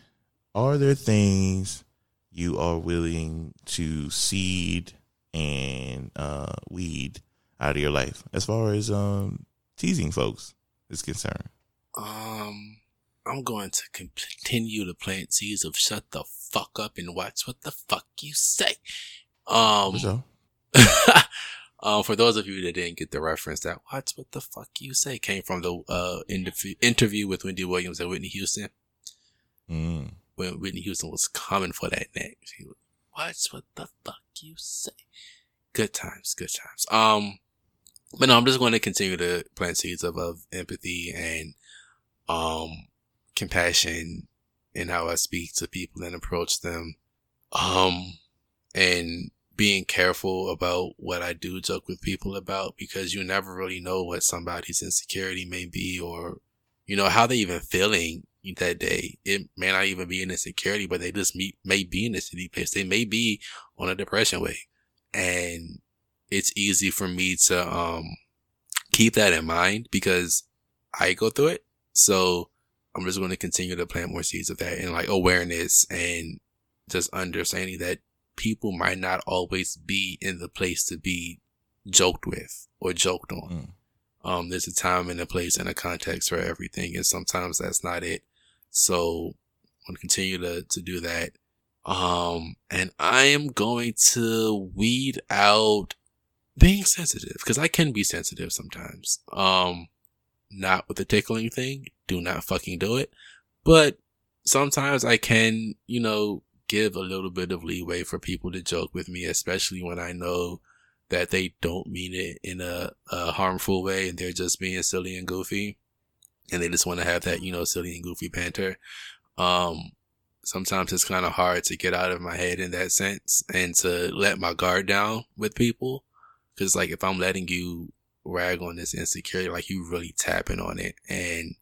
are there things you are willing to seed and uh, weed out of your life as far as um, teasing folks is concerned? Um, I'm going to continue to plant seeds of shut the fuck up and watch what the fuck you say. Um, Um, for those of you that didn't get the reference, that "What's what the fuck you say came from the uh interview interview with Wendy Williams and Whitney Houston mm, when Whitney Houston was coming for that neck. She was, watch what the fuck you say. Good times, good times. Um, but no, I'm just going to continue to plant seeds of, of empathy and, um, compassion in how I speak to people and approach them. Um, and being careful about what I do joke with people about because you never really know what somebody's insecurity may be or, you know, how they even feeling that day. It may not even be an insecurity, but they just meet, may be in a city place. They may be on a depression wave and it's easy for me to, um, keep that in mind because I go through it. So I'm just going to continue to plant more seeds of that and like awareness and just understanding that people might not always be in the place to be joked with or joked on. Mm. Um, there's a time and a place and a context for everything. And sometimes that's not it. So I'm to continue to, to do that. Um, and I am going to weed out being sensitive because I can be sensitive sometimes. Um, not with the tickling thing. Do not fucking do it. But sometimes I can, you know, give a little bit of leeway for people to joke with me, especially when I know that they don't mean it in a, a harmful way and they're just being silly and goofy. and they just want to have that, you know, silly and goofy banter. Um, sometimes it's kind of hard to get out of my head in that sense and to let my guard down with people. Cause like if I'm letting you rag on this insecurity, like you really tapping on it and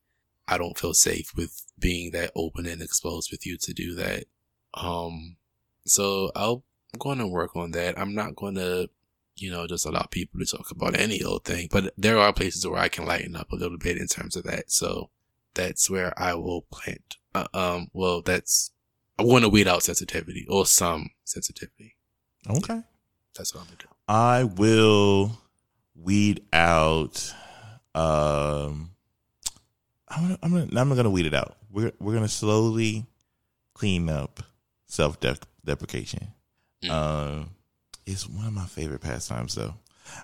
I don't feel safe with being that open and exposed with you to do that. Um, so I'll, I'm going to work on that. I'm not going to, you know, just allow people to talk about any old thing, but there are places where I can lighten up a little bit in terms of that. So that's where I will plant. Uh, um, well, that's, I want to weed out sensitivity or some sensitivity. Okay. That's what I'm going to do. I will weed out, um, I'm gonna, I'm gonna, I'm gonna weed it out. We're, we're gonna slowly clean up self deprecation. Mm. Uh, it's one of my favorite pastimes though.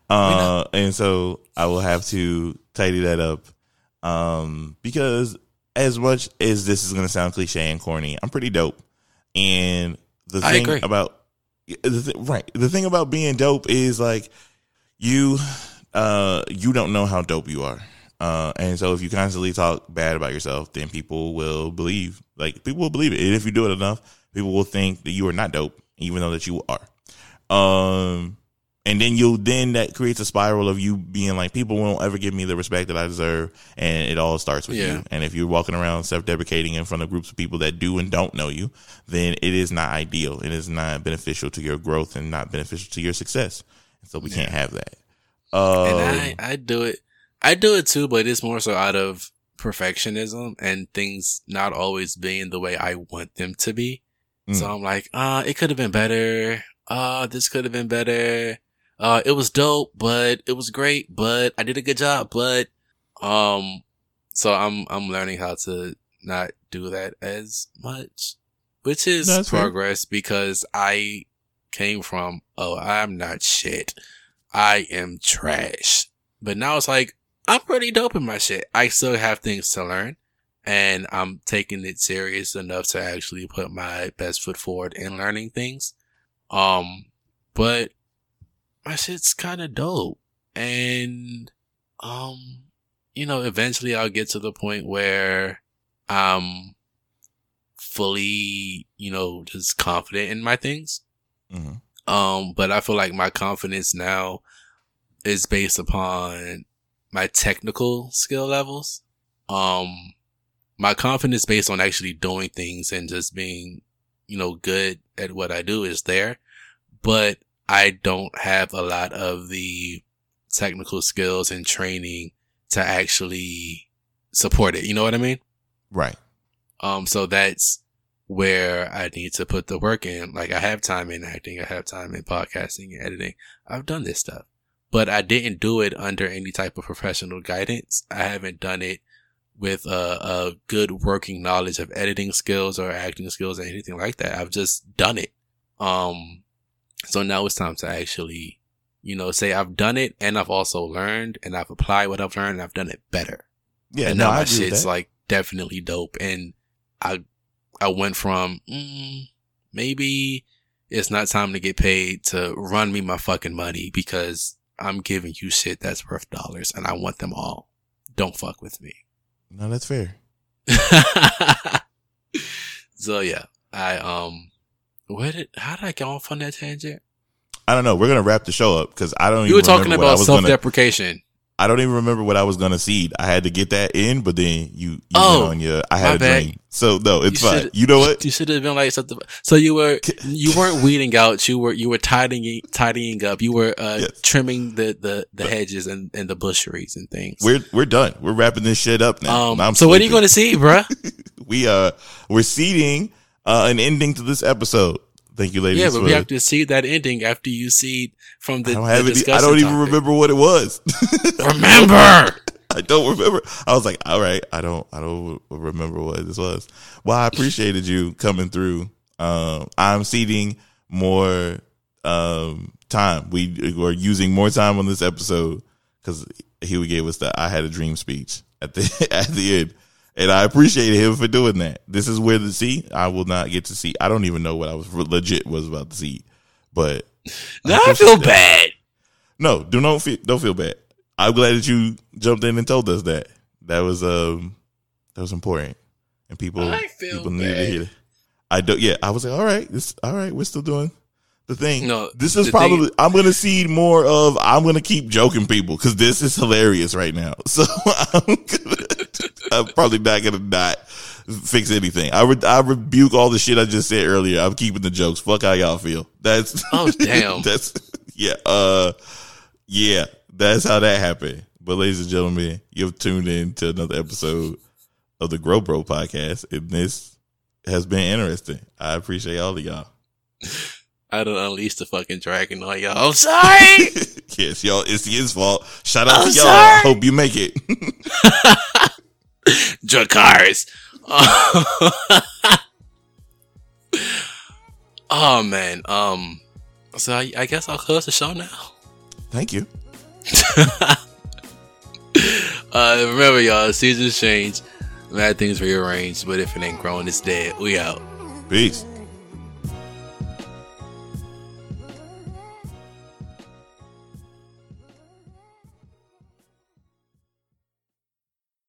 Uh, and so I will have to tidy that up. Um, because as much as this is going to sound cliche and corny, I'm pretty dope. And the I thing agree. about, the th- right. The thing about being dope is like you, uh, you don't know how dope you are. Uh, and so if you constantly talk bad about yourself, then people will believe, like people will believe it. And if you do it enough, people will think that you are not dope, even though that you are. Um, and then you'll then that creates a spiral of you being like people won't ever give me the respect that I deserve, and it all starts with Yeah. you. And if you're walking around self-deprecating in front of groups of people that do and don't know you, then it is not ideal. It is not beneficial to your growth and not beneficial to your success. So we can't have that. Um, and I, I do it. I do it too, but it's more so out of perfectionism and things not always being the way I want them to be. So Mm. I'm like, uh, it could have been better. Uh, this could have been better. Uh, it was dope, but it was great, but I did a good job, but, um, so I'm, I'm learning how to not do that as much, which is No, that's fair. progress because I came from, oh, I'm not shit. I am trash. But now it's like, I'm pretty dope in my shit. I still have things to learn and I'm taking it serious enough to actually put my best foot forward in learning things. Um, but my shit's kind of dope. And, um, you know, eventually I'll get to the point where I'm fully, you know, just confident in my things. Mhm. Um, but I feel like my confidence now is based upon my technical skill levels. Um, my confidence based on actually doing things and just being, you know, good at what I do is there, but I don't have a lot of the technical skills and training to actually support it. You know what I mean? Right. Um, so that's where I need to put the work in. Like I have time in acting, I have time in podcasting and editing. I've done this stuff, but I didn't do it under any type of professional guidance. I haven't done it with a, a good working knowledge of editing skills or acting skills or anything like that. I've just done it. Um, so now it's time to actually, you know, say I've done it and I've also learned and I've applied what I've learned and I've done it better Yeah. and no, now I my shit's like definitely dope. And I, I went from mm, maybe it's not time to get paid to run me my fucking money because I'm giving you shit that's worth dollars and I want them all. Don't fuck with me. No, that's fair. so yeah, I um, where did how did I get off on that tangent? I don't know. We're gonna wrap the show up because I don't. You were talking about self deprecation. I don't even remember what I was gonna seed. I had to get that in, but then you, you Oh, went on your. I had a bad. dream, so no, it's You fine. You know what? You should have been like something. So you were you weren't weeding out. You were you were tidying tidying up. You were uh, Yes. trimming the the the hedges and and the busheries and things. We're we're done. We're wrapping this shit up now. um. So what are you going to see, bruh? We uh we're seeding uh an ending to this episode. Thank you, ladies. yeah, but we have to see that ending after you see from the. I don't the any. I don't even topic. remember what it was. Remember. I don't remember. I was like, all right, I don't, I don't remember what this was. Well, I appreciated you coming through. Um, I'm seeding more um time. We were using more time on this episode because he gave us the "I had a dream" speech at the at the end, and I appreciated him for doing that. This is where the see. I will not get to see. I don't even know what I was legit was about to see, but Now I appreciate feel that. bad. no, do not feel don't feel bad. I'm glad that you jumped in and told us that. that was um that was important, and people I people needed to hear. It. I don't. Yeah, I was like, all right, this all right. We're still doing the thing. No, this is probably. thing- I'm gonna see more of. I'm gonna keep joking people because this is hilarious right now. So I'm gonna. I'm probably not gonna not fix anything. I re- I rebuke all the shit I just said earlier. I'm keeping the jokes. Fuck how y'all feel. That's Oh, damn. that's yeah. Uh, yeah. That's how that happened. But ladies and gentlemen, you've tuned in to another episode of the Grow Bro podcast, and this has been interesting. I appreciate all of y'all. I don't unleash the fucking dragon on y'all. I'm sorry. yes, y'all. It's his fault. Shout out I'm to y'all. sorry. Hope you make it. Dracarys. oh man. Um. So I, I guess I'll close the show now. Thank you. Uh, remember y'all, seasons change, mad things rearrange, but if it ain't growing, it's dead. We out. Peace.